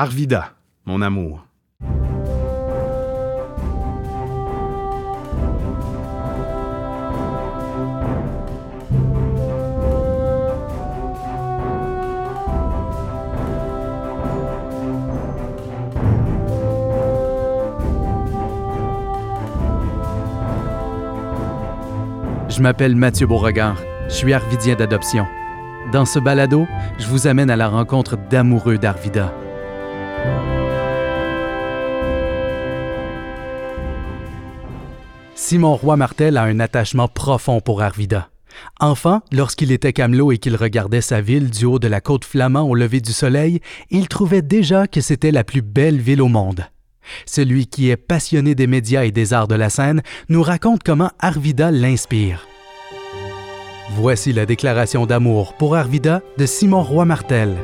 Arvida, mon amour. Je m'appelle Mathieu Beauregard. Je suis arvidien d'adoption. Dans ce balado, je vous amène à la rencontre d'amoureux d'Arvida. Simon Roy-Martel a un attachement profond pour Arvida. Enfant, lorsqu'il était camelot et qu'il regardait sa ville du haut de la côte flamand au lever du soleil, il trouvait déjà que c'était la plus belle ville au monde. Celui qui est passionné des médias et des arts de la scène nous raconte comment Arvida l'inspire. Voici la déclaration d'amour pour Arvida de Simon Roy-Martel.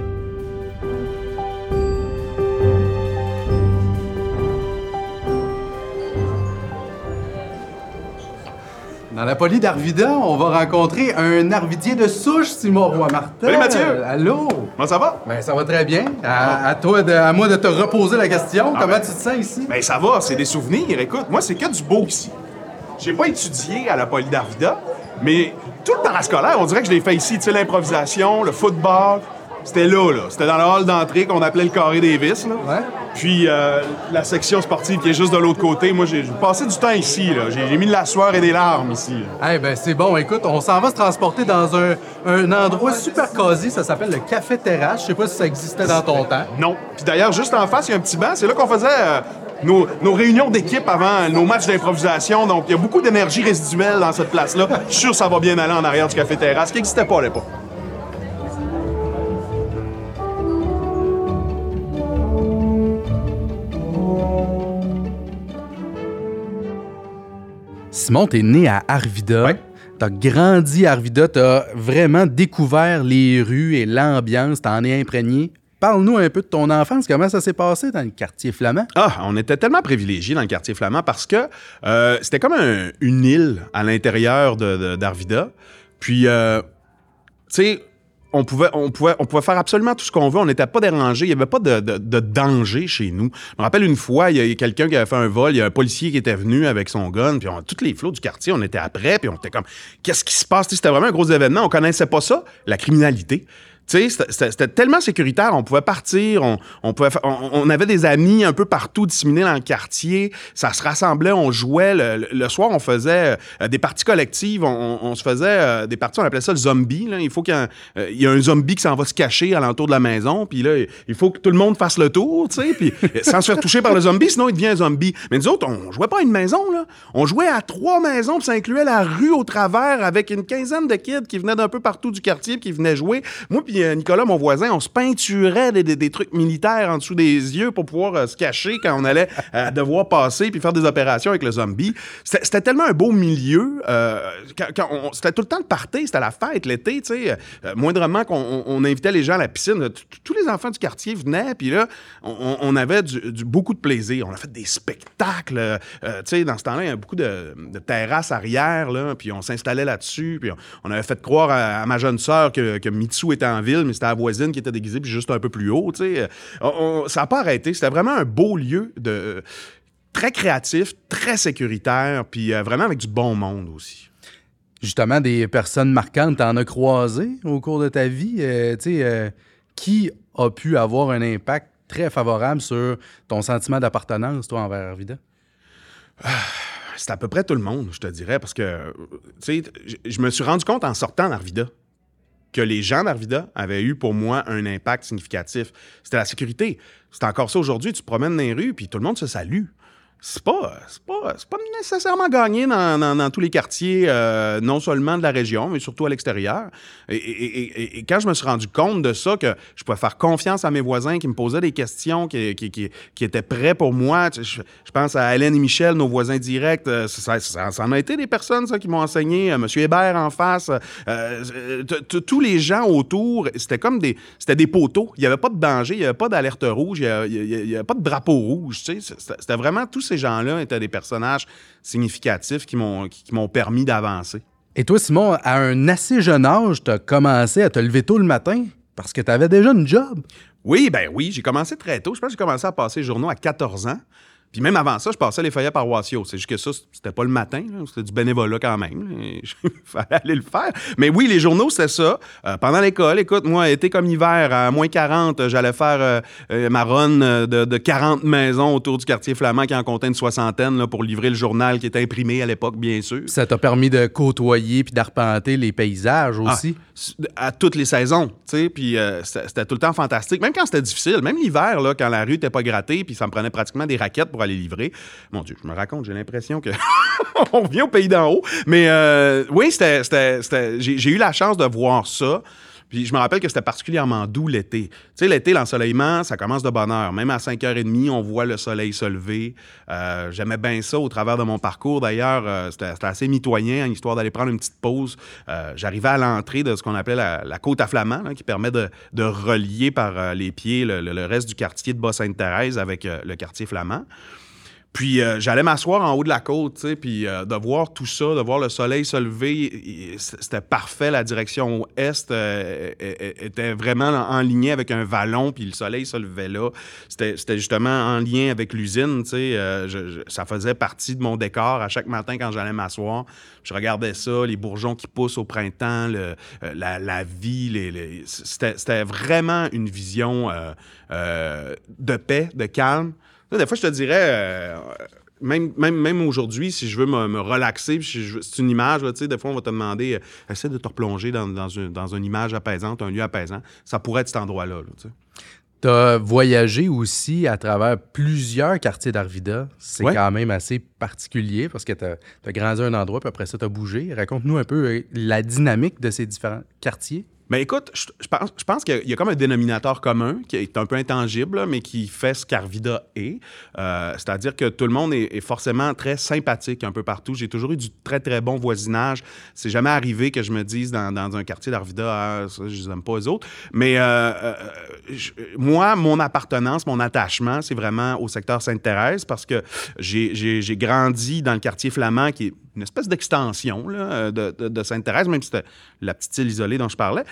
Dans la poly d'Arvida, on va rencontrer un arvidien de souche, Simon Roy-Martel. Salut, Mathieu. Allô! Comment ça va? Ben, ça va très bien. À, à toi de- à moi de te reposer la question. Ah, Comment ben- tu te sens ici? Ben ça va, c'est des souvenirs. Écoute, moi, c'est que du beau ici. J'ai pas étudié à la Poly d'Arvida, mais tout le parascolaire, on dirait que je l'ai fait ici. Tu sais, l'improvisation, le football, c'était là, là. C'était dans le hall d'entrée qu'on appelait le carré Davis, là. Ouais. Puis euh, la section sportive qui est juste de l'autre côté. Moi, j'ai passé du temps ici. J'ai mis de la sueur et des larmes ici. Eh ben, c'est bon. Écoute, on s'en va se transporter dans un, un endroit super cosy. Ça s'appelle le Café Terrasse. Je sais pas si ça existait dans ton temps. Non. Puis d'ailleurs, juste en face, il y a un petit banc. C'est là qu'on faisait euh, nos, nos réunions d'équipe avant nos matchs d'improvisation. Donc, il y a beaucoup d'énergie résiduelle dans cette place-là. Je suis sûr que ça va bien aller en arrière du café terrasse, qui n'existait pas à l'époque. Simon, t'es né à Arvida. Ouais. T'as grandi à Arvida, t'as vraiment découvert les rues et l'ambiance, t'en es imprégné. Parle-nous un peu de ton enfance, comment ça s'est passé dans le quartier flamand? Ah, on était tellement privilégiés dans le quartier flamand parce que euh, c'était comme un- une île à l'intérieur de- de- d'Arvida. Puis, euh, tu sais, on pouvait, faire absolument tout ce qu'on veut. On n'était pas dérangé. Il n'y avait pas de, danger chez nous. Je me rappelle une fois, il y a quelqu'un qui avait fait un vol. Il y a un policier qui était venu avec son gun. Puis on, toutes les flots du quartier, on était après. Puis on était comme, qu'est-ce qui se passe? C'était vraiment un gros événement. On connaissait pas ça, la criminalité. C'était- tellement sécuritaire, on pouvait partir, on, on pouvait on, on avait des amis un peu partout disséminés dans le quartier, ça se rassemblait, on jouait, le, soir on faisait euh, des parties collectives, on, se faisait euh, des parties, on appelait ça le zombie, là. il faut qu'il y, euh, y a un zombie qui s'en va se cacher à l'entour de la maison, puis là, il faut que tout le monde fasse le tour, puis euh, sans se faire toucher par le zombie, sinon il devient un zombie. Mais nous autres, on jouait pas à une maison, là, on jouait à trois maisons, puis ça incluait la rue au travers avec une quinzaine de kids qui venaient d'un peu partout du quartier, puis qui venaient jouer. Moi puis euh, Nicolas, mon voisin, on se peinturait des, des- des trucs militaires en dessous des yeux pour pouvoir euh, se cacher quand on allait euh, devoir passer puis faire des opérations avec le zombie. C'était tellement un beau milieu. euh, quand- quand on- c'était tout le temps le party, c'était la fête l'été, tu sais. moindrement qu'on on- on invitait les gens à la piscine, tous les enfants du quartier venaient, puis là, on, avait du, du- beaucoup de plaisir. On a fait des spectacles. tu sais, dans ce temps-là, il y avait beaucoup de, de terrasses arrière, là, puis on s'installait là-dessus, puis on, on avait fait croire à, à ma jeune sœur que, que Mitsu était en ville, mais c'était la voisine qui était déguisée, puis juste un peu plus haut. Euh, on- on- ça n'a pas arrêté. C'était vraiment un beau lieu de... Très créatif, très sécuritaire, puis euh, vraiment avec du bon monde aussi. Justement, des personnes marquantes, t'en as croisé au cours de ta vie. euh, euh, qui a pu avoir un impact très favorable sur ton sentiment d'appartenance, toi, envers Arvida? C'est à peu près tout le monde, je te dirais, parce que, tu sais, je me suis rendu compte en sortant d'Arvida que les gens d'Arvida avaient eu pour moi un impact significatif. C'était la sécurité. C'est encore ça aujourd'hui. Tu te promènes dans les rues, puis tout le monde se salue. C'est pas, pas, pas nécessairement gagné dans, dans- tous les quartiers, euh, non seulement de la région, mais surtout à l'extérieur. Et, quand je me suis rendu compte de ça, que je pouvais faire confiance à mes voisins qui me posaient des questions, qui, qui, qui- qui étaient prêts pour moi. Je, je pense à Hélène et Michel, nos voisins directs. euh, Ça, ça- en a été des personnes ça, qui m'ont enseigné. Euh, Monsieur Hébert en face. tous les gens autour, c'était comme des, c'était des poteaux. Il n'y avait pas de danger, il n'y avait pas d'alerte rouge, il n'y avait, avait pas de drapeau rouge. tu sais. C'était vraiment tous ces gens-là étaient des personnages significatifs qui m'ont qui- qui m'ont permis d'avancer. Et toi, Simon, à un assez jeune âge, tu as commencé à te lever tôt le matin parce que tu avais déjà une job? Oui, ben oui, j'ai commencé très tôt. Je pense que j'ai commencé à passer les journaux à 14 ans. Puis même avant ça, je passais les feuillets paroissiaux. C'est juste que ça, c'était pas le matin. C'était du bénévolat quand même. Il fallait aller le faire. Mais oui, les journaux, c'était ça. Euh, pendant l'école, écoute, moi, été comme hiver, à moins 40, euh, j'allais faire euh, ma run de, de 40 maisons autour du quartier flamand qui en comptait une soixantaine là, pour livrer le journal qui était imprimé à l'époque, bien sûr. Ça t'a permis de côtoyer puis d'arpenter les paysages aussi? à toutes les saisons, tu sais, puis euh, c'était tout le temps fantastique. Même quand c'était difficile, même l'hiver, là, quand la rue n'était pas grattée, puis ça me prenait pratiquement des raquettes pour aller livrer. Mon Dieu, je me raconte, j'ai l'impression que on revient au pays d'en haut. Mais euh, oui, c'était, j'ai eu la chance de voir ça. Je me rappelle que c'était particulièrement doux l'été. Tu l'été, l'ensoleillement, ça commence de bonne heure. Même à 5h30, on voit le soleil se lever. Euh, j'aimais bien ça au travers de mon parcours. D'ailleurs, euh, c'était, assez mitoyen, hein, histoire d'aller prendre une petite pause. Euh, j'arrivais à l'entrée de ce qu'on appelait la, côte à Flamand, qui permet de, relier par les pieds le, le- reste du quartier de Bas-Sainte-Thérèse avec le quartier flamand. Puis euh, j'allais m'asseoir en haut de la côte, tu sais, puis euh, de voir tout ça, de voir le soleil se lever, c'était parfait. La direction est euh, é- é- était vraiment en, ligne avec un vallon, puis le soleil se levait là. C'était justement en lien avec l'usine, tu sais. euh, ça faisait partie de mon décor à chaque matin quand j'allais m'asseoir. Je regardais ça, les bourgeons qui poussent au printemps, le- euh, la, la vie. les- les- c'était vraiment une vision euh, de paix, de calme. Des fois, je te dirais, euh, même, même, même aujourd'hui, si je veux me, me relaxer, si c'est une image, là, tu sais, des fois, on va te demander, euh, essaie de te replonger dans, dans, une, dans une image apaisante, un lieu apaisant. Ça pourrait être cet endroit-là. là, tu as voyagé aussi à travers plusieurs quartiers d'Arvida. C'est Ouais. quand même assez particulier parce que tu as, grandi à un endroit, puis après ça, tu as bougé. Raconte-nous un peu euh, la dynamique de ces différents quartiers. Écoute, je, pense, qu'il y a comme un dénominateur commun qui est un peu intangible, mais qui fait ce qu'Arvida est. Euh, C'est-à-dire que tout le monde est, forcément très sympathique un peu partout. J'ai toujours eu du très, très bon voisinage. C'est jamais arrivé que je me dise dans, un quartier d'Arvida, ah, je les aime pas eux autres. Mais euh, euh, moi, mon appartenance, mon attachement, c'est vraiment au secteur Sainte-Thérèse parce que j'ai- grandi dans le quartier flamand qui est une espèce d'extension de- de Sainte-Thérèse, même si c'était la petite île isolée dont je parlais.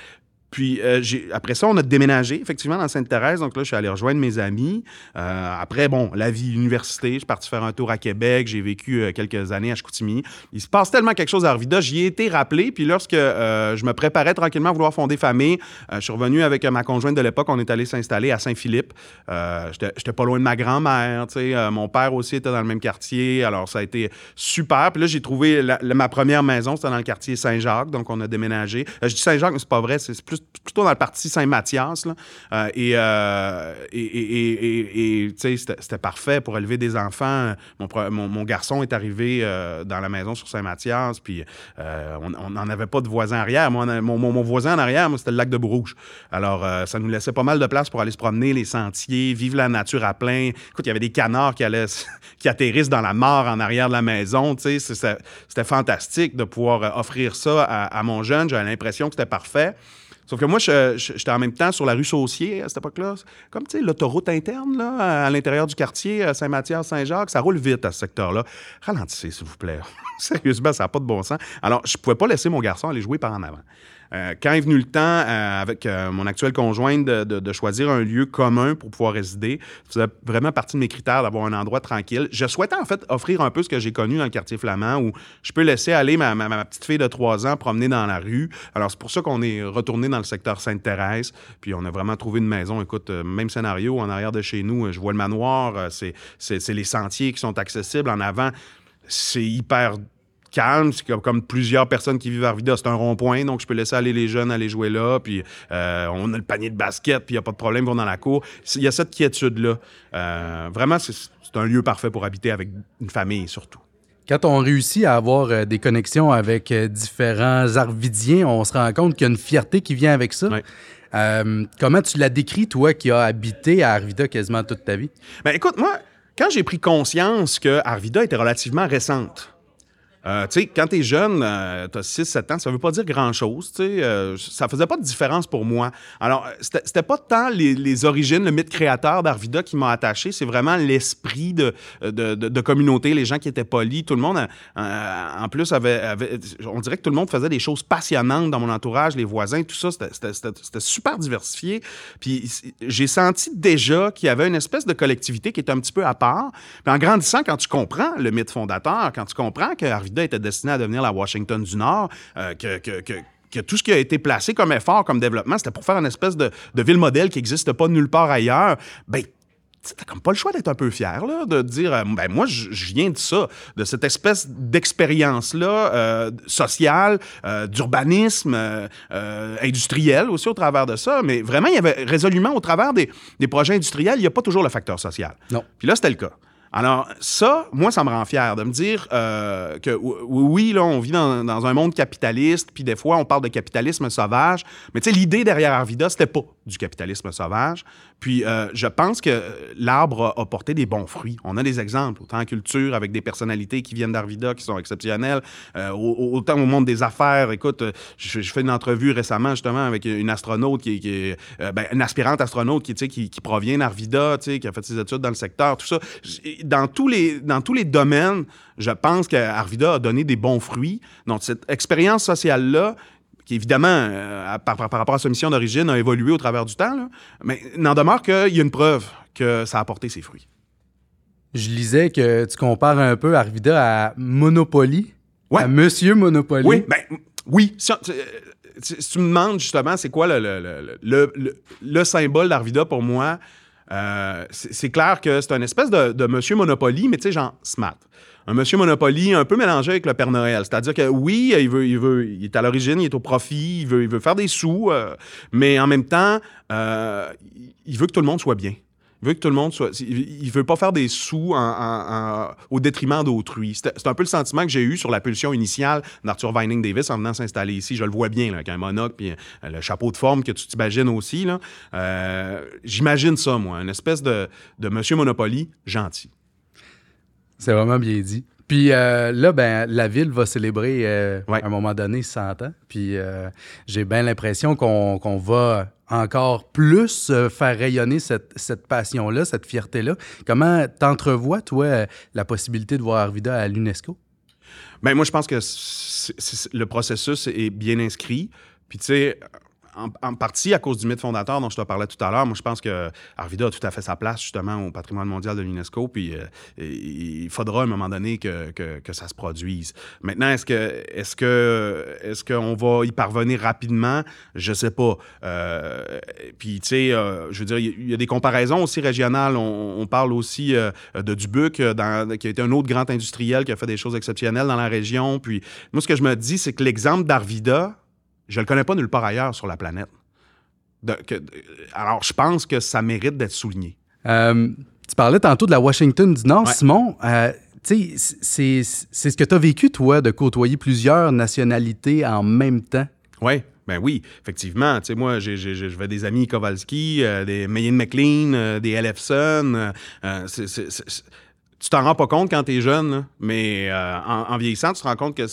Puis euh, après ça, on a déménagé effectivement dans Sainte-Thérèse. Donc là, je suis allé rejoindre mes amis. Euh, après, bon, la vie université, je suis parti faire un tour à Québec. J'ai vécu euh, quelques années à Chicoutimi. Il se passe tellement quelque chose à Arvida. J'y ai été rappelé. Puis lorsque euh, je me préparais tranquillement à vouloir fonder famille, euh, je suis revenu avec ma conjointe de l'époque. On est allé s'installer à Saint-Philippe. J'étais pas loin de ma grand-mère. mon père aussi était dans le même quartier. Alors ça a été super. Puis là, j'ai trouvé ma première maison. C'était dans le quartier Saint-Jacques. Donc on a déménagé. Je dis Saint-Jacques, mais c'est pas vrai. C'est plus plutôt dans le parti Saint-Mathias. Euh, et, euh, et, et- c'était parfait pour élever des enfants. Mon, mon, garçon est arrivé euh, dans la maison sur Saint-Mathias, puis on n'en avait pas de voisin arrière. Moi, mon, mon- voisin en arrière, c'était le lac de Bourrouge. Alors, ça nous laissait pas mal de place pour aller se promener, les sentiers, vivre la nature à plein. Écoute, il y avait des canards qui allaient, qui atterrissent dans la mare en arrière de la maison. C'était fantastique de pouvoir offrir ça à mon jeune. J'avais l'impression que c'était parfait. Sauf que moi, j'étais en même temps sur la rue Saucier à cette époque-là. Comme, tu sais, l'autoroute interne, là, à l'intérieur du quartier, à Saint-Mathias, Saint-Jacques, ça roule vite à ce secteur-là. Ralentissez, s'il vous plaît. Sérieusement, ça n'a pas de bon sens. Alors, je ne pouvais pas laisser mon garçon aller jouer par en avant. Euh, quand est venu le temps, euh, avec euh, mon actuelle conjointe, de, choisir un lieu commun pour pouvoir résider, ça faisait vraiment partie de mes critères d'avoir un endroit tranquille. Je souhaitais en fait offrir un peu ce que j'ai connu dans le quartier flamand, où je peux laisser aller ma, ma- petite fille de 3 ans promener dans la rue. Alors c'est pour ça qu'on est retourné dans le secteur Sainte-Thérèse, puis on a vraiment trouvé une maison. Écoute, même scénario, en arrière de chez nous, je vois le manoir, c'est les sentiers qui sont accessibles. En avant, c'est hyper calme. C'est comme, comme plusieurs personnes qui vivent à Arvida. C'est un rond-point, donc je peux laisser aller les jeunes aller jouer là. Puis euh, on a le panier de basket, puis il n'y a pas de problème, ils vont dans la cour. Il y a cette quiétude-là. Euh, vraiment, c'est un lieu parfait pour habiter avec une famille, surtout. Quand on réussit à avoir euh, des connexions avec différents Arvidiens, on se rend compte qu'il y a une fierté qui vient avec ça. Euh, comment tu la décris, toi, qui as habité à Arvida quasiment toute ta vie? Ben écoute, moi, quand j'ai pris conscience que Arvida était relativement récente, Euh, tu sais, quand t'es jeune, euh, t'as 6-7 ans, ça veut pas dire grand-chose, tu sais. euh, ça faisait pas de différence pour moi. Alors, euh, c'était pas tant les, origines, le mythe créateur d'Arvida qui m'a attaché, c'est vraiment l'esprit de, de, de- communauté, les gens qui étaient polis, tout le monde, euh, en plus, avait, avait- On dirait que tout le monde faisait des choses passionnantes dans mon entourage, les voisins, tout ça, c'était- super diversifié. Puis j'ai senti déjà qu'il y avait une espèce de collectivité qui était un petit peu à part. Puis en grandissant, quand tu comprends le mythe fondateur, quand tu comprends que Arvida était destiné à devenir la Washington du Nord, euh, que, que- que- que tout ce qui a été placé comme effort, comme développement, c'était pour faire une espèce de, de ville modèle qui n'existe pas nulle part ailleurs, ben t'as comme pas le choix d'être un peu fier, là, de dire, euh, ben moi, je viens de ça, de cette espèce d'expérience-là, euh, sociale, euh, d'urbanisme, industriel aussi au travers de ça. Mais vraiment, il y avait résolument, au travers des, des projets industriels, il n'y a pas toujours le facteur social. Non. Puis là, c'était le cas. Alors, ça, moi, ça me rend fier de me dire euh, que ou- oui, là, on vit dans, un monde capitaliste, puis des fois, on parle de capitalisme sauvage. Mais tu sais, l'idée derrière Arvida, c'était pas du capitalisme sauvage. Puis, euh, je pense que l'arbre a, porté des bons fruits. On a des exemples, autant en culture, avec des personnalités qui viennent d'Arvida, qui sont exceptionnelles, euh, au- au- autant au monde des affaires. Écoute, je, je fais une entrevue récemment, justement, avec une astronaute, qui, est- ben, une aspirante astronaute qui, qui, qui provient d'Arvida, tu sais, qui a fait ses études dans le secteur, tout ça. Dans tous les, dans tous les domaines, je pense qu'Arvida a donné des bons fruits. Donc, cette expérience sociale-là, qui évidemment, euh, par, par- par rapport à sa mission d'origine, a évolué au travers du temps, là, mais n'en demeure qu'il y a une preuve que ça a apporté ses fruits. Je lisais que tu compares un peu Arvida à Monopoly. Ouais. À Monsieur Monopoly. Oui, ben oui. Si, on- si- si tu me demandes justement, c'est quoi le, le, le, le- le- le symbole d'Arvida pour moi, euh, c'est clair que c'est un espèce de, monsieur Monopoly, mais tu sais, genre smart. Un monsieur Monopoly un peu mélangé avec le Père Noël. C'est-à-dire que oui, il veut, est à l'origine, il est au profit, il veut, il veut faire des sous, euh, mais en même temps, euh, il veut que tout le monde soit bien. Il veut que tout le monde soit. Il veut pas faire des sous en- en- en- au détriment d'autrui. C'est un peu le sentiment que j'ai eu sur la pulsion initiale d'Arthur Vining Davis en venant s'installer ici. Je le vois bien, là, avec un monocle puis euh, le chapeau de forme que tu t'imagines aussi. là. Euh, J'imagine ça, moi. Une espèce de, de monsieur Monopoly gentil. C'est vraiment bien dit. Puis euh, là, ben, la ville va célébrer euh, Ouais. à un moment donné 100 ans. Puis euh, j'ai bien l'impression qu'on qu'on va encore plus euh, faire rayonner cette, passion-là, cette fierté-là. Comment t'entrevois, toi, euh, la possibilité de voir Arvida à l'UNESCO? Ben, moi, je pense que le processus est bien inscrit. Puis, tu sais, en, en partie à cause du mythe fondateur dont je te parlais tout à l'heure, moi, je pense que Arvida a tout à fait sa place, justement, au patrimoine mondial de l'UNESCO. Puis, euh, il faudra à un moment donné que, que, que ça se produise. Maintenant, est-ce que est-ce que est-ce qu'on va y parvenir rapidement? Je sais pas. Euh, puis, tu sais, euh, je veux dire, il y a des comparaisons aussi régionales. On, on parle aussi euh, de Dubuc, qui a été un autre grand industriel qui a fait des choses exceptionnelles dans la région. Puis, moi, ce que je me dis, c'est que l'exemple d'Arvida, je le connais pas nulle part ailleurs sur la planète. De- que- de- alors, je pense que ça mérite d'être souligné. Euh, tu parlais tantôt de la Washington du Nord, Ouais. Simon. Euh, tu sais, c'est ce que tu as vécu, toi, de côtoyer plusieurs nationalités en même temps? Oui, ben oui, effectivement. Tu sais, moi, j'ai- j'avais des amis Kowalski, euh, des Mayen McLean, euh, des Ellefson. Tu t'en rends pas compte quand tu es jeune, mais euh, en, vieillissant, tu te rends compte que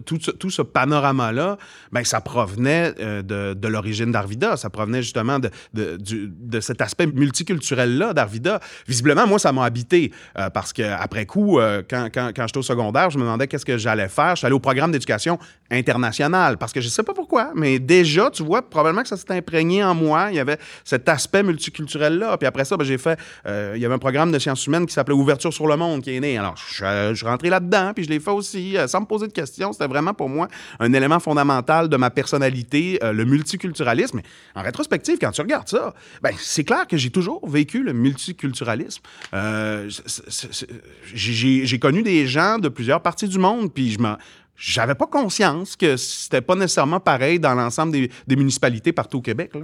tout ce, panorama-là, ben, ça provenait euh, de, de l'origine d'Arvida. Ça provenait justement de, de, de cet aspect multiculturel-là d'Arvida. Visiblement, moi, ça m'a habité euh, parce qu'après coup, euh, quand, quand, quand j'étais au secondaire, je me demandais qu'est-ce que j'allais faire. Je suis allé au programme d'éducation internationale parce que je sais pas pourquoi, mais déjà, tu vois, probablement que ça s'est imprégné en moi. Il y avait cet aspect multiculturel-là. Puis après ça, ben, j'ai fait, il y avait un programme de sciences humaines qui s'appelait Ouverture sur le monde qui est né. Alors, je, suis rentré là-dedans, puis je l'ai fait aussi euh, sans me poser de questions. C'était vraiment pour moi un élément fondamental de ma personnalité, euh, le multiculturalisme. En rétrospective, quand tu regardes ça, ben, c'est clair que j'ai toujours vécu le multiculturalisme. Euh, j'ai connu des gens de plusieurs parties du monde, puis je m'en j'avais pas conscience que c'était pas nécessairement pareil dans l'ensemble des, des municipalités partout au Québec. Là.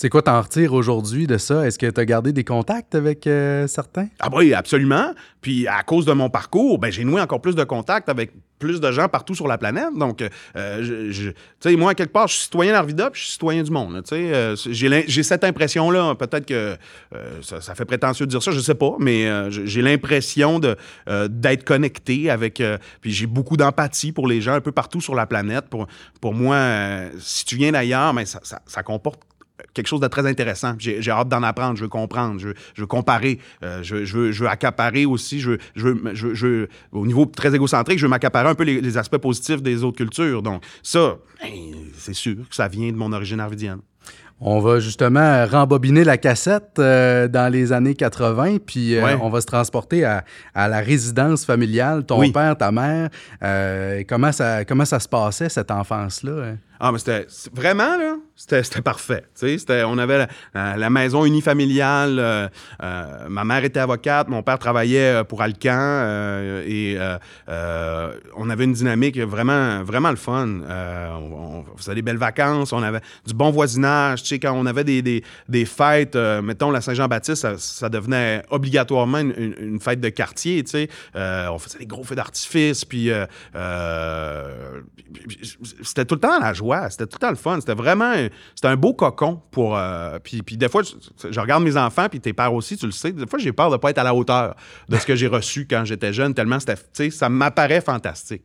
C'est quoi t'en retires aujourd'hui de ça? Est-ce que tu as gardé des contacts avec euh, certains? Ah oui, absolument. Puis à cause de mon parcours, ben, j'ai noué encore plus de contacts avec plus de gens partout sur la planète. Donc, euh, tu sais, moi, quelque part, je suis citoyen d'Arvida, puis je suis citoyen du monde. Tu sais, euh, j'ai cette impression-là. Peut-être que ça, fait prétentieux de dire ça, je sais pas, mais j'ai l'impression d'être connecté avec. puis j'ai beaucoup d'empathie pour les gens un peu partout sur la planète. Pour, pour moi, si tu viens d'ailleurs, ben, ça, ça comporte quelque chose de très intéressant. J'ai hâte d'en apprendre, je veux comprendre, je, veux comparer, euh, je, veux, je, accaparer aussi, je, veux, au niveau très égocentrique, je veux m'accaparer un peu les, aspects positifs des autres cultures. Donc ça, ben, c'est sûr que ça vient de mon origine arvidienne. On va justement rembobiner la cassette euh, dans les années 80, puis euh, on va se transporter à, la résidence familiale, ton père, ta mère. comment, ça, comment ça se passait, cette enfance-là? Ah, mais c'était vraiment, là, c'était parfait. On avait la, maison unifamiliale. Euh, euh, ma mère était avocate, mon père travaillait euh, pour Alcan et on avait une dynamique vraiment, vraiment le fun. On, faisait des belles vacances, on avait du bon voisinage. Tu sais, quand on avait des, des, des fêtes, mettons la Saint-Jean-Baptiste, ça, devenait obligatoirement une, fête de quartier. Tu sais. on faisait des gros feux d'artifice, puis c'était tout le temps la joie c'était tout le temps le fun. C'était vraiment c'était un beau cocon pour. Euh, puis, puis, des fois, je, regarde mes enfants, puis tes pères aussi, tu le sais. Des fois, j'ai peur de ne pas être à la hauteur de ce que j'ai reçu quand j'étais jeune, tellement c'était, ça m'apparaît fantastique.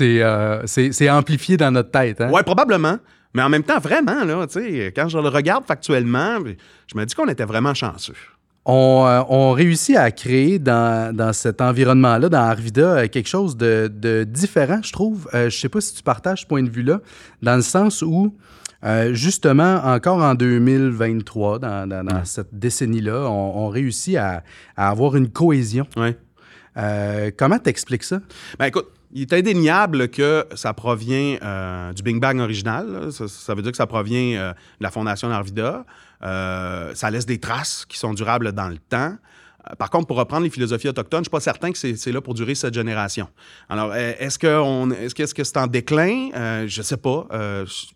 Euh, c'est, c'est, amplifié dans notre tête. Hein? Oui, probablement. Mais en même temps, vraiment, là, quand je le regarde factuellement, je me dis qu'on était vraiment chanceux. Euh, on, réussit à créer dans, cet environnement-là, dans Arvida, euh, quelque chose de, différent, je trouve. Euh, je ne sais pas si tu partages ce point de vue-là, dans le sens où, justement, encore en 2023, dans, cette décennie-là, on, réussit à, avoir une cohésion. Ouais. Comment t'expliques ça? Ben écoute, il est indéniable que ça provient du Bing Bang original. Ça, veut dire que ça provient de la Fondation Arvida. Euh, ça laisse des traces qui sont durables dans le temps. Euh, par contre, pour reprendre les philosophies autochtones, je ne suis pas certain que c'est là pour durer cette génération. Alors, euh, est-ce que c'est -ce c'est en déclin? je ne sais pas.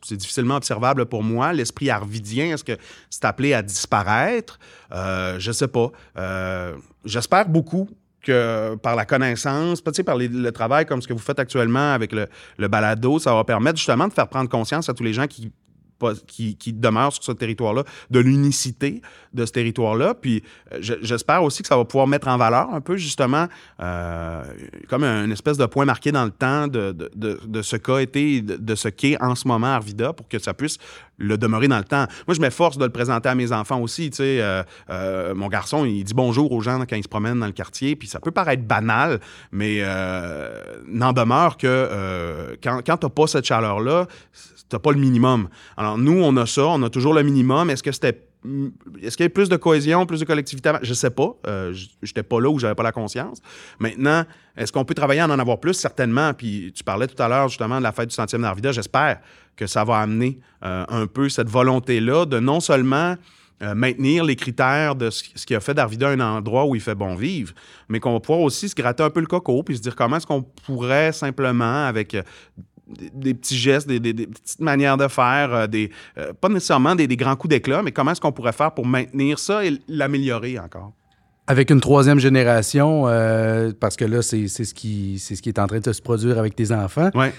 c'est difficilement observable pour moi. L'esprit arvidien, est-ce que c'est appelé à disparaître? je ne sais pas. J'espère beaucoup que par la connaissance, par le travail comme ce que vous faites actuellement avec le, le balado, ça va permettre justement de faire prendre conscience à tous les gens qui qui, demeure sur ce territoire-là, de l'unicité de ce territoire-là. Puis euh, j'espère aussi que ça va pouvoir mettre en valeur un peu, justement, euh, comme une espèce de point marqué dans le temps de, de, ce qu'a été, de, ce qu'est en ce moment Arvida, pour que ça puisse le demeurer dans le temps. Moi, je m'efforce de le présenter à mes enfants aussi. Tu sais, euh, mon garçon, il dit bonjour aux gens quand ils se promènent dans le quartier, puis ça peut paraître banal, mais n'en demeure que quand, quand tu n'as pas cette chaleur-là, tu n'as pas le minimum. Alors, nous, on a ça, on a toujours le minimum. Est-ce que c'était. Est-ce qu'il y a plus de cohésion, plus de collectivité? Je sais pas. Euh, je n'étais pas là où j'avais pas la conscience. Maintenant, est-ce qu'on peut travailler à en avoir plus? Certainement. Puis tu parlais tout à l'heure justement de la fête du centième d'Arvida. J'espère que ça va amener euh, un peu cette volonté-là de non seulement euh, maintenir les critères de ce, qui a fait d'Arvida un endroit où il fait bon vivre, mais qu'on va pouvoir aussi se gratter un peu le coco puis se dire comment est-ce qu'on pourrait simplement, avec des, petits gestes, des, petites manières de faire, euh, des, euh, pas nécessairement des, grands coups d'éclat, mais comment est-ce qu'on pourrait faire pour maintenir ça et l'améliorer encore? Avec une troisième génération, euh, parce que là, c'est ce, qui, ce qui est en train de se produire avec tes enfants. Ouais.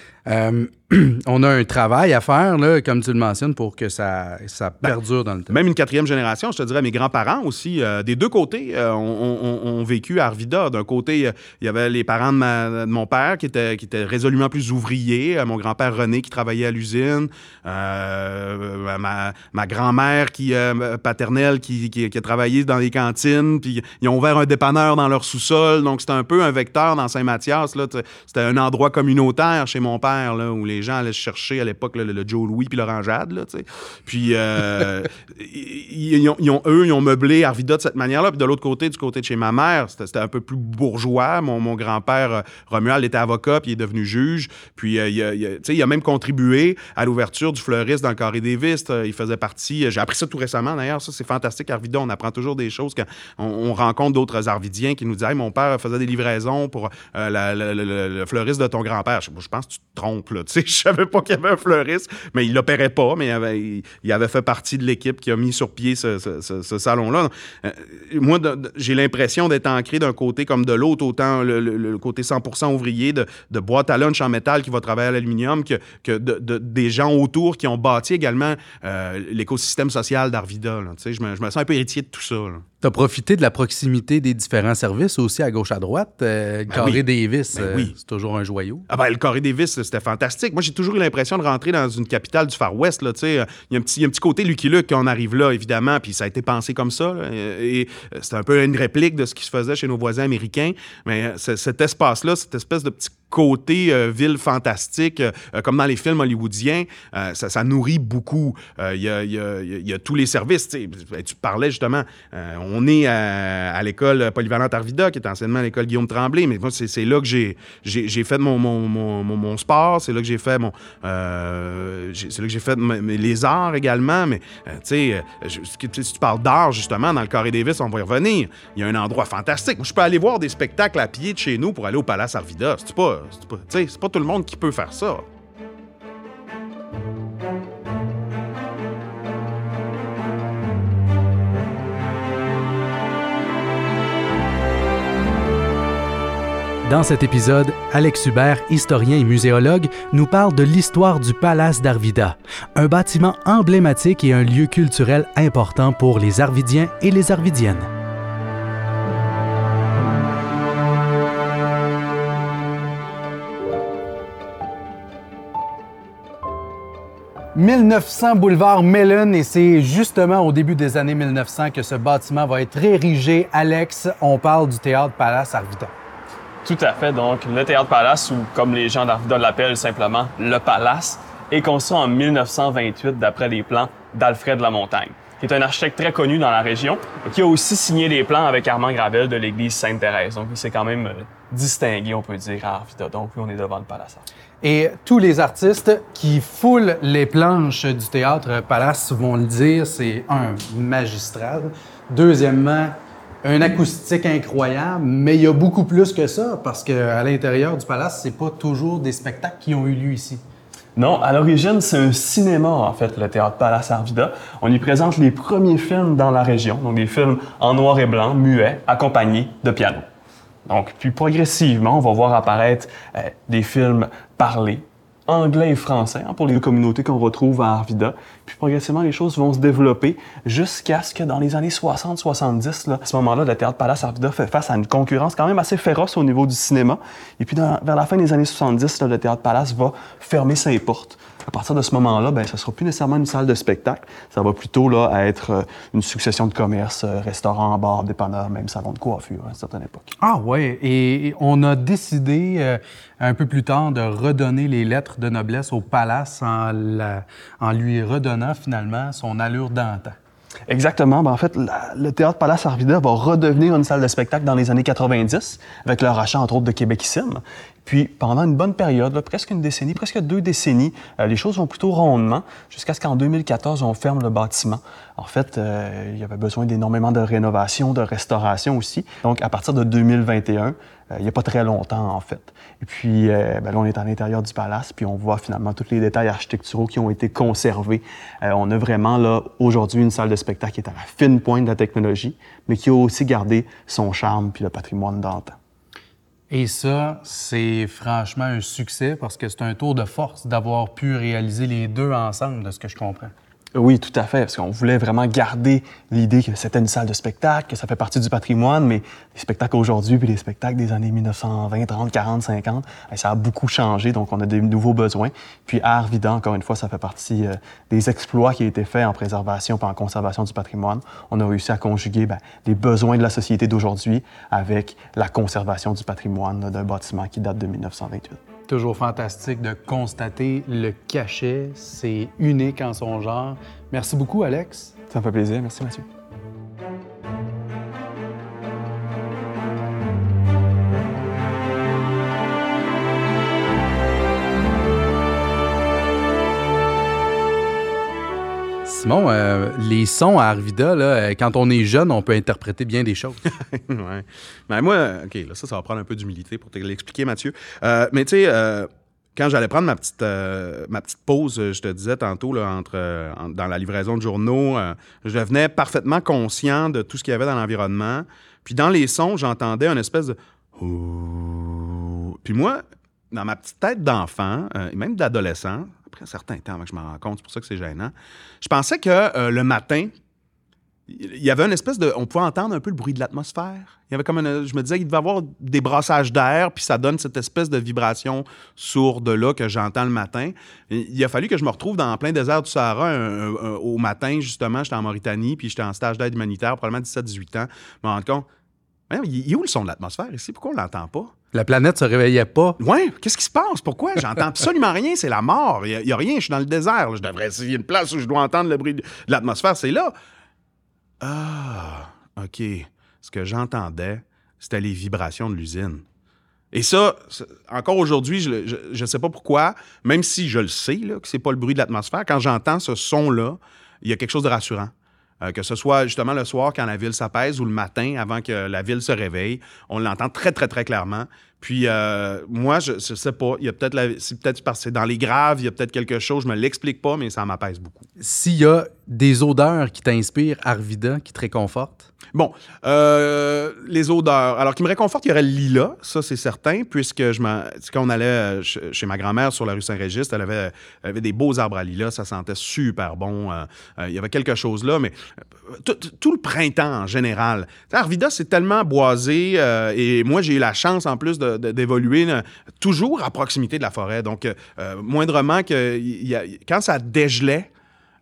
on a un travail à faire, là, comme tu le mentionnes, pour que ça, ça ben, perdure dans le temps. Même une quatrième génération, je te dirais, mes grands-parents aussi, euh, des deux côtés, euh, ont, vécu à Arvida. D'un côté, il y avait les parents de, mon père qui étaient, qui étaient résolument plus ouvriers. Euh, mon grand-père René qui travaillait à l'usine. ma, ma grand-mère qui, paternelle qui, qui, a travaillé dans les cantines. Puis ils ont ouvert un dépanneur dans leur sous-sol. Donc c'était un peu un vecteur dans Saint-Mathias. C'était un endroit communautaire chez mon père là, où les gens allaient chercher à l'époque le, Joe Louis puis l'orangeade. Là, puis euh, ils, ont, eux, ils ont meublé Arvida de cette manière-là. Puis de l'autre côté, du côté de chez ma mère, c'était un peu plus bourgeois. Mon, grand-père euh, Romuald était avocat puis il est devenu juge. Puis euh, il, a, il, a, même contribué à l'ouverture du fleuriste dans le Carré des Vistes. Il faisait partie. J'ai appris ça tout récemment d'ailleurs. Ça, c'est fantastique, Arvida. On apprend toujours des choses quand on, rencontre d'autres Arvidiens qui nous disent Mon père faisait des livraisons pour le fleuriste de ton grand-père. Je, pense que tu te trompes. Là, savais pas qu'il y avait un fleuriste, mais il l'opérait pas, mais il avait, il, avait, fait partie de l'équipe qui a mis sur pied ce, ce, salon-là. Euh, moi, j'ai l'impression d'être ancré d'un côté comme de l'autre, autant le, côté 100% ouvrier de, de, boîte à lunch en métal qui va travailler à l'aluminium que, que de, des gens autour qui ont bâti également euh, l'écosystème social d'Arvida. Je me, je me sens un peu héritier de tout ça. Tu as profité de la proximité des différents services aussi à gauche à droite. Euh, ben Carré Davis, ben euh, c'est toujours un joyau. Ah ben, le Carré Davis, c'était fantastique. Moi, j'ai toujours eu l'impression de rentrer dans une capitale du Far West. Il y, a un petit, côté Lucky Luke quand on arrive là, évidemment, puis ça a été pensé comme ça. et euh, c'était un peu une réplique de ce qui se faisait chez nos voisins américains. Mais cet espace-là, cette espèce de petit côté ville fantastique, comme dans les films hollywoodiens, ça, nourrit beaucoup. Il y, a, tous les services. Ben, tu parlais justement, on est à, l'école polyvalente Arvida, qui est anciennement l'école Guillaume Tremblay, mais moi, c'est là que j'ai fait mon, sport, c'est là que j'ai fait mon. Euh, c'est là que j'ai fait les arts également, mais euh, tu si tu parles d'art, justement, dans le Carré Davis, on va y revenir. Il y a un endroit fantastique. Moi, je peux aller voir des spectacles à pied de chez nous pour aller au Palace Arvida. Pas, pas tout le monde qui peut faire ça. Dans cet épisode, Alex Hubert, historien et muséologue, nous parle de l'histoire du Palace d'Arvida, un bâtiment emblématique et un lieu culturel important pour les Arvidiens et les Arvidiennes. « 1900 boulevard Mellon et c'est justement au début des années 1900 que ce bâtiment va être érigé. Alex, on parle du théâtre Palace Arvida. Tout à fait. Donc, le Théâtre Palace, ou comme les gens d'Arvida l'appellent simplement le Palace, est construit en 1928 d'après les plans d'Alfred Lamontagne, qui est un architecte très connu dans la région, qui a aussi signé les plans avec Armand Gravel de l'église Sainte-Thérèse. Donc, il s'est quand même euh, distingué, on peut dire, à Arvida. Donc, oui, on est devant le Palace. Et tous les artistes qui foulent les planches du théâtre Palace vont le dire, c'est un magistral. Deuxièmement, un acoustique incroyable, mais il y a beaucoup plus que ça parce qu'à l'intérieur du palace, c'est pas toujours des spectacles qui ont eu lieu ici. Non, à l'origine, c'est un cinéma, en fait, le Théâtre Palace Arvida. On y présente les premiers films dans la région, donc des films en noir et blanc, muets, accompagnés de piano. Donc, puis progressivement, on va voir apparaître euh, des films parlés, anglais et français hein, pour les communautés qu'on retrouve à Arvida. Puis progressivement, les choses vont se développer jusqu'à ce que dans les années 60-70, à ce moment-là, le Théâtre Palace Arvida fait face à une concurrence quand même assez féroce au niveau du cinéma. Et puis vers la fin des années 70, le Théâtre Palace va fermer ses portes. À partir de ce moment-là, ben, ça ne sera plus nécessairement une salle de spectacle. Ça va plutôt là, être euh, une succession de commerces, euh, restaurants, bars, dépanneurs, même salons de coiffure à une certaine époque. Ah ouais, et on a décidé euh, un peu plus tard de redonner les lettres de noblesse au palace en, en lui redonnant finalement son allure d'antan. Exactement. Ben, en fait, le Théâtre Palace Arvida va redevenir une salle de spectacle dans les années 90, avec le rachat, entre autres, de Québecissime. Puis pendant une bonne période, presque une décennie, presque deux décennies, euh, les choses vont plutôt rondement, jusqu'à ce qu'en 2014, on ferme le bâtiment. En fait, euh, il y avait besoin d'énormément de rénovation, de restauration aussi. Donc à partir de 2021, euh, il n'y a pas très longtemps en fait. Et puis ben là, on est à l'intérieur du palace, puis on voit finalement tous les détails architecturaux qui ont été conservés. on a vraiment là aujourd'hui une salle de spectacle qui est à la fine pointe de la technologie, mais qui a aussi gardé son charme puis le patrimoine d'antan. Et ça, c'est franchement un succès parce que c'est un tour de force d'avoir pu réaliser les deux ensemble, de ce que je comprends. Oui, tout à fait, parce qu'on voulait vraiment garder l'idée que c'était une salle de spectacle, que ça fait partie du patrimoine, mais les spectacles aujourd'hui puis les spectacles des années 1920, 30, 40, 50, ça a beaucoup changé, donc on a des nouveaux besoins. Puis Art Vida, encore une fois, ça fait partie euh, des exploits qui ont été faits en préservation et en conservation du patrimoine. On a réussi à conjuguer ben, les besoins de la société d'aujourd'hui avec la conservation du patrimoine d'un bâtiment qui date de 1928 toujours fantastique de constater le cachet. C'est unique en son genre. Merci beaucoup, Alex. Ça me fait plaisir. Merci, Mathieu. Simon, euh, les sons à Arvida, là, euh, quand on est jeune, on peut interpréter bien des choses. ouais. Mais moi, OK, là, ça, ça va prendre un peu d'humilité pour te l'expliquer, Mathieu. Euh, mais tu sais, quand j'allais prendre ma petite, ma petite pause, je te disais tantôt, là, entre, en- dans la livraison de journaux, je devenais parfaitement conscient de tout ce qu'il y avait dans l'environnement. Puis dans les sons, j'entendais une espèce de... Puis moi, dans ma petite tête d'enfant, et même d'adolescent, après un certain temps avant que je m'en rende compte, c'est pour ça que c'est gênant, je pensais que euh, le matin, il y avait une espèce de. On pouvait entendre un peu le bruit de l'atmosphère. Il y avait comme Je me disais qu'il devait y avoir des brassages d'air, puis ça donne cette espèce de vibration sourde-là que j'entends le matin. Il a fallu que je me retrouve dans plein désert du Sahara au matin, justement. J'étais en Mauritanie, puis j'étais en stage d'aide humanitaire, probablement 17-18 ans. Je me rends compte. Il il est où le son de l'atmosphère ici? Pourquoi on l'entend pas? La planète se réveillait pas. Ouais, qu'est-ce qui se passe? Pourquoi? J'entends absolument rien, c'est la mort. Il n'y a, rien, je suis dans le désert. là. Je devrais essayer une place où je dois entendre le bruit de l'atmosphère, c'est là. Ah, OK. Ce que j'entendais, c'était les vibrations de l'usine. Et ça, encore aujourd'hui, je ne sais pas pourquoi, même si je le sais là, que c'est pas le bruit de l'atmosphère, quand j'entends ce son-là, il y a quelque chose de rassurant. Euh, que ce soit justement le soir quand la ville s'apaise ou le matin avant que la ville se réveille, on l'entend très, très, très clairement. Puis euh, moi, je, je sais pas, il y a peut-être la- c'est peut-être parce que c'est dans les graves, il y a peut-être quelque chose, je me l'explique pas, mais ça m'apaise beaucoup. S'il y a des odeurs qui t'inspirent, Arvida, qui te réconfortent, Bon, euh, les odeurs. Alors, qui me réconforte, il y aurait le lilas, ça c'est certain, puisque je m'en- quand on allait euh, ch- chez ma grand-mère sur la rue Saint-Régis, elle avait, elle avait des beaux arbres à lilas, ça sentait super bon. euh, il y avait quelque chose là, mais tout, le printemps en général. Arvida, c'est tellement boisé, et moi j'ai eu la chance en plus de- d'évoluer euh, toujours à proximité de la forêt. Donc, euh, euh, moindrement que quand ça dégelait,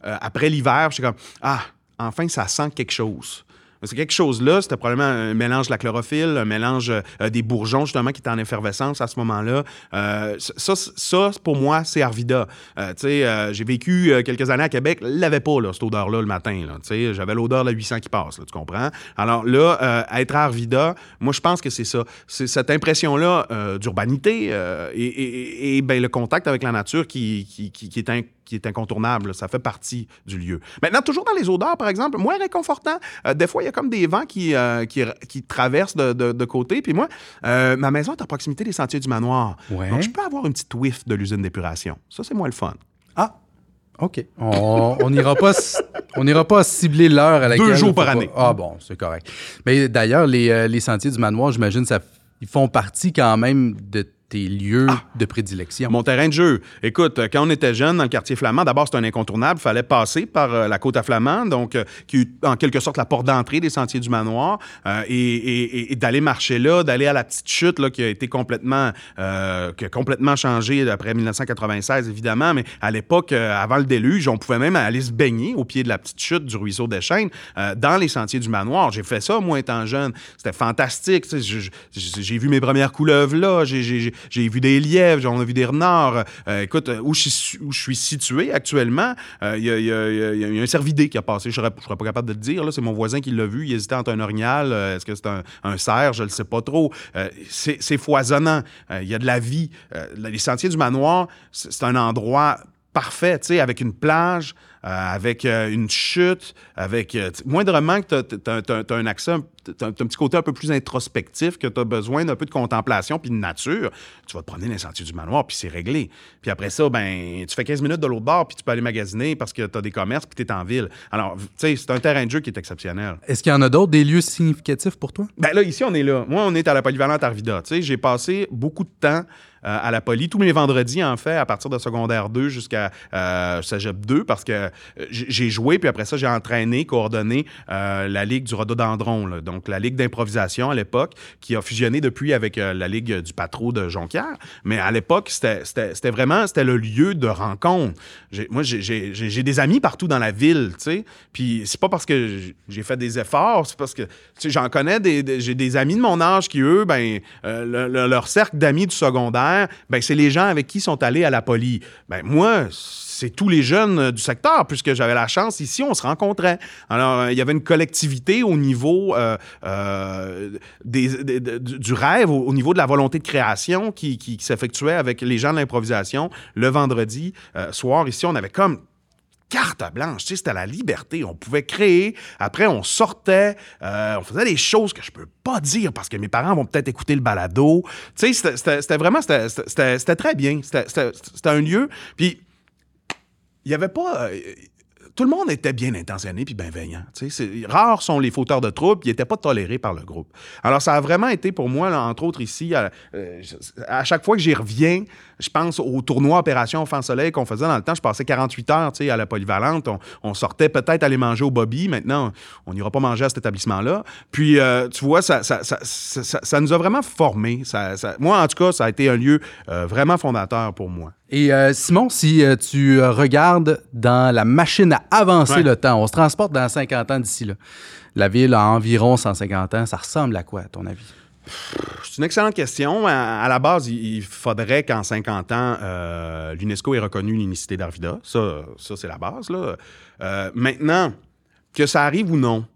après l'hiver, j'étais comme Ah, enfin, ça sent quelque chose. C'est quelque chose là, c'était probablement un mélange de la chlorophylle, un mélange euh, des bourgeons, justement, qui étaient en effervescence à ce moment-là. Euh, ça, ça, pour moi, c'est Arvida. Euh, euh, j'ai vécu euh, quelques années à Québec, l'avait pas, là, cette odeur-là, le matin. J'avais l'odeur de 800 qui passe, là, tu comprends? Alors là, être Arvida, moi, je pense que c'est ça. C'est cette impression-là d'urbanité et, et- et, et, ben, le contact avec la nature qui, qui, qui- qui est qui est incontournable. là. Ça fait partie du lieu. Maintenant, toujours dans les odeurs, par exemple, moins réconfortant. euh, des fois, il y a comme des vents qui, euh, qui, qui traversent de, de- de côté. Puis moi, euh, ma maison est à proximité des sentiers du manoir. Ouais. Donc, je peux avoir une petite whiff de l'usine d'épuration. Ça, c'est moins le fun. Ah, OK. On n'ira pas, on n'ira pas cibler l'heure à laquelle... Deux jours par pas- année. Ah bon, c'est correct. Mais d'ailleurs, les, les sentiers du manoir, j'imagine, ça, ils font partie quand même de tes lieux Ah! de prédilection. Mon terrain de jeu. Écoute, euh, quand on était jeune dans le quartier flamand, d'abord, c'était un incontournable. Il fallait passer par euh, la côte à Flamand, donc, euh, qui est en quelque sorte la porte d'entrée des sentiers du manoir, euh, et, et- et- et d'aller marcher là, d'aller à la petite chute là, qui a été complètement, euh, qui a complètement changé après 1996, évidemment, mais à l'époque, avant le déluge, on pouvait même aller se baigner au pied de la petite chute du ruisseau des Chênes euh, dans les sentiers du manoir. J'ai fait ça, moi, étant jeune. C'était fantastique. J'ai vu mes premières couleuvres là, j'ai- j'ai vu des lièvres, on a vu des renards. Euh, écoute, euh, où je, suis- où je suis situé actuellement, il y, a- un cervidé qui a passé. Je je serais pas capable de le dire. C'est mon voisin qui l'a vu. Il hésitait entre un orignal. euh, Est-ce que c'est un, un cerf? Je le sais pas trop. C'est foisonnant. Il y a de la vie. Les sentiers du manoir, c'est un endroit parfait, avec une plage, avec euh, une chute, avec... euh, moindrement que tu as, un accès, tu un petit côté un peu plus introspectif, que tu as besoin d'un peu de contemplation puis de nature, tu vas te promener dans les sentiers du manoir, puis c'est réglé. Puis après ça, ben tu fais 15 minutes de l'autre bord, puis tu peux aller magasiner parce que tu as des commerces, puis tu es en ville. Alors, tu sais, c'est un terrain de jeu qui est exceptionnel. Est-ce qu'il y en a d'autres, des lieux significatifs pour toi? Ben là, ici, on est là. Moi, on est à la polyvalente Arvida. Tu sais, j'ai passé beaucoup de temps euh, à la poly, tous mes vendredis, en fait, à partir de secondaire 2 jusqu'à euh, cégep 2, parce que euh, j'ai j'ai joué, puis après ça, j'ai entraîné, coordonné euh, la Ligue du rhododendron, là. donc la Ligue d'improvisation à l'époque, qui a fusionné depuis avec euh, la Ligue du patro de Jonquière. Mais à l'époque, c'était vraiment c'était le lieu de rencontre. Moi, j'ai- des amis partout dans la ville, tu sais, puis c'est pas parce que j'ai fait des efforts, c'est parce que j'en connais, des, j'ai des amis de mon âge qui, eux, ben, euh, le- le- leur cercle d'amis du secondaire, ben, c'est les gens avec qui ils sont allés à la poly. Ben, moi, c'est tous les jeunes euh, du secteur, puisque j'avais la chance ici, on se rencontrait. Alors, euh, il y avait une collectivité au niveau euh, euh, du rêve, au, au niveau de la volonté de création qui, s'effectuait avec les gens de l'improvisation le vendredi soir. Ici, on avait comme carte blanche, tu sais, c'était la liberté. On pouvait créer. Après, on sortait, on faisait des choses que je peux pas dire parce que mes parents vont peut-être écouter le balado. Tu sais, c'était- vraiment, très bien. C'était un lieu. Puis, il n'y avait pas. euh, tout le monde était bien intentionné puis bienveillant. Rares sont les fauteurs de troubles, ils n'étaient pas tolérés par le groupe. Alors, ça a vraiment été pour moi, là, entre autres ici, à, euh, à chaque fois que j'y reviens, je pense au tournoi Opération Enfant Soleil qu'on faisait dans le temps. Je passais 48 heures à la polyvalente. On, sortait peut-être aller manger au Bobby. Maintenant, on n'ira pas manger à cet établissement-là. Puis, euh, tu vois, ça, ça, ça, ça- nous a vraiment formés. Moi, en tout cas, ça a été un lieu euh, vraiment fondateur pour moi. Et euh, Simon, si euh, tu euh, regardes dans la machine à avancer Ouais. le temps, on se transporte dans 50 ans d'ici là. La ville a environ 150 ans. Ça ressemble à quoi, à ton avis? C'est une excellente question. À, à la base, il, il faudrait qu'en 50 ans, euh, l'UNESCO ait reconnu l'unicité d'Arvida. Ça, ça c'est la base. Là. Euh, maintenant, que ça arrive ou non,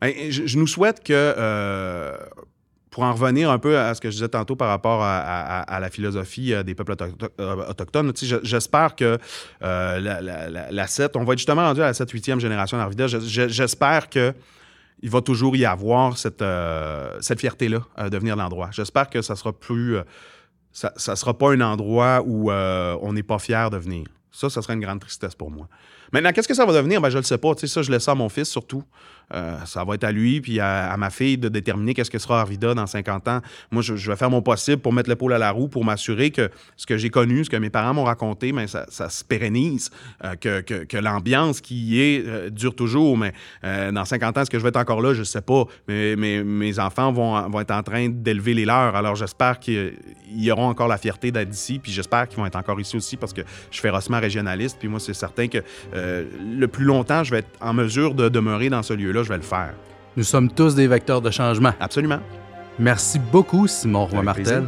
ben, je, je nous souhaite que, euh, pour en revenir un peu à ce que je disais tantôt par rapport à, la philosophie euh, des peuples euh, autochtones, j'espère que euh, la, la, la- la 7, on va être justement rendu à la 7 8e génération d'Arvida. Je- je- J'espère que il va toujours y avoir cette, cette fierté-là de venir de l'endroit. J'espère que ça sera plus. ça, ça sera pas un endroit où on n'est pas fier de venir. Ça, ça serait une grande tristesse pour moi. Maintenant, qu'est-ce que ça va devenir? Ben, je le sais pas. Ça, je laisse ça à mon fils surtout. Euh, ça va être à lui puis à, ma fille de déterminer qu'est-ce que sera Arvida dans 50 ans. Moi, je, vais faire mon possible pour mettre l'épaule à la roue, pour m'assurer que ce que j'ai connu, ce que mes parents m'ont raconté, mais ça, ça se pérennise, euh, que, que- l'ambiance qui y est euh, dure toujours. Mais dans 50 ans, est-ce que je vais être encore là? Je sais pas. Mais, mes enfants vont, vont être en train d'élever les leurs. Alors, j'espère qu'ils ils auront encore la fierté d'être ici. Puis j'espère qu'ils vont être encore ici aussi parce que je suis férocement régionaliste. Puis moi, c'est certain que le plus longtemps je vais être en mesure de demeurer dans ce lieu-là, je vais le faire. Nous sommes tous des vecteurs de changement. Absolument. Merci beaucoup, Simon Roy-Martel. plaisir.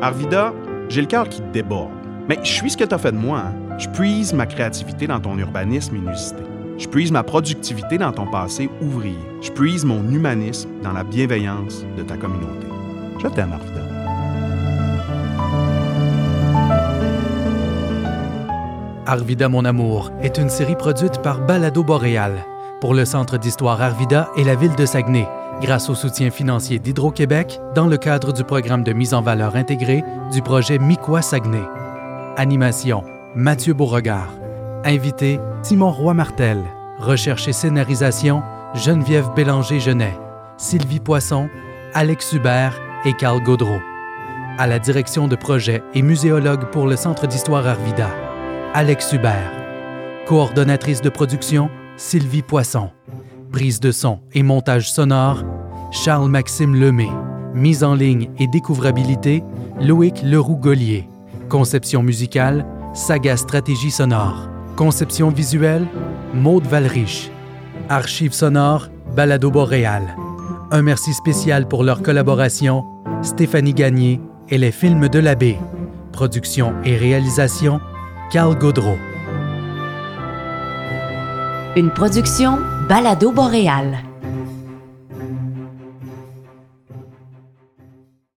Arvida, j'ai le cœur qui déborde. Mais je suis ce que tu as fait de moi. hein. Je puise ma créativité dans ton urbanisme inusité. Je puise ma productivité dans ton passé ouvrier. Je puise mon humanisme dans la bienveillance de ta communauté. Je t'aime, Arvida. Arvida mon amour est une série produite par Balado Boréal pour le Centre d'histoire Arvida et la ville de Saguenay, grâce au soutien financier d'Hydro-Québec dans le cadre du programme de mise en valeur intégrée du projet Miquois Saguenay. Animation Mathieu Beauregard. Invité Simon Roy-Martel. Recherche et scénarisation Geneviève Bélanger-Genet. Sylvie Poisson, Alex Hubert et Carl Gaudreau. À la direction de projet et muséologue pour le Centre d'histoire Arvida. Alex Hubert. Coordonnatrice de production, Sylvie Poisson. Prise de son et montage sonore, Charles-Maxime Lemay. Mise en ligne et découvrabilité, Loïc Leroux-Gollier. Conception musicale, Saga Stratégie sonore. Conception visuelle, Maude Valriche. Archives sonores, Balado Boréal. Un merci spécial pour leur collaboration, Stéphanie Gagné et les films de l'abbé. Production et réalisation, Carl Gaudreau. Une production Balado Boréal.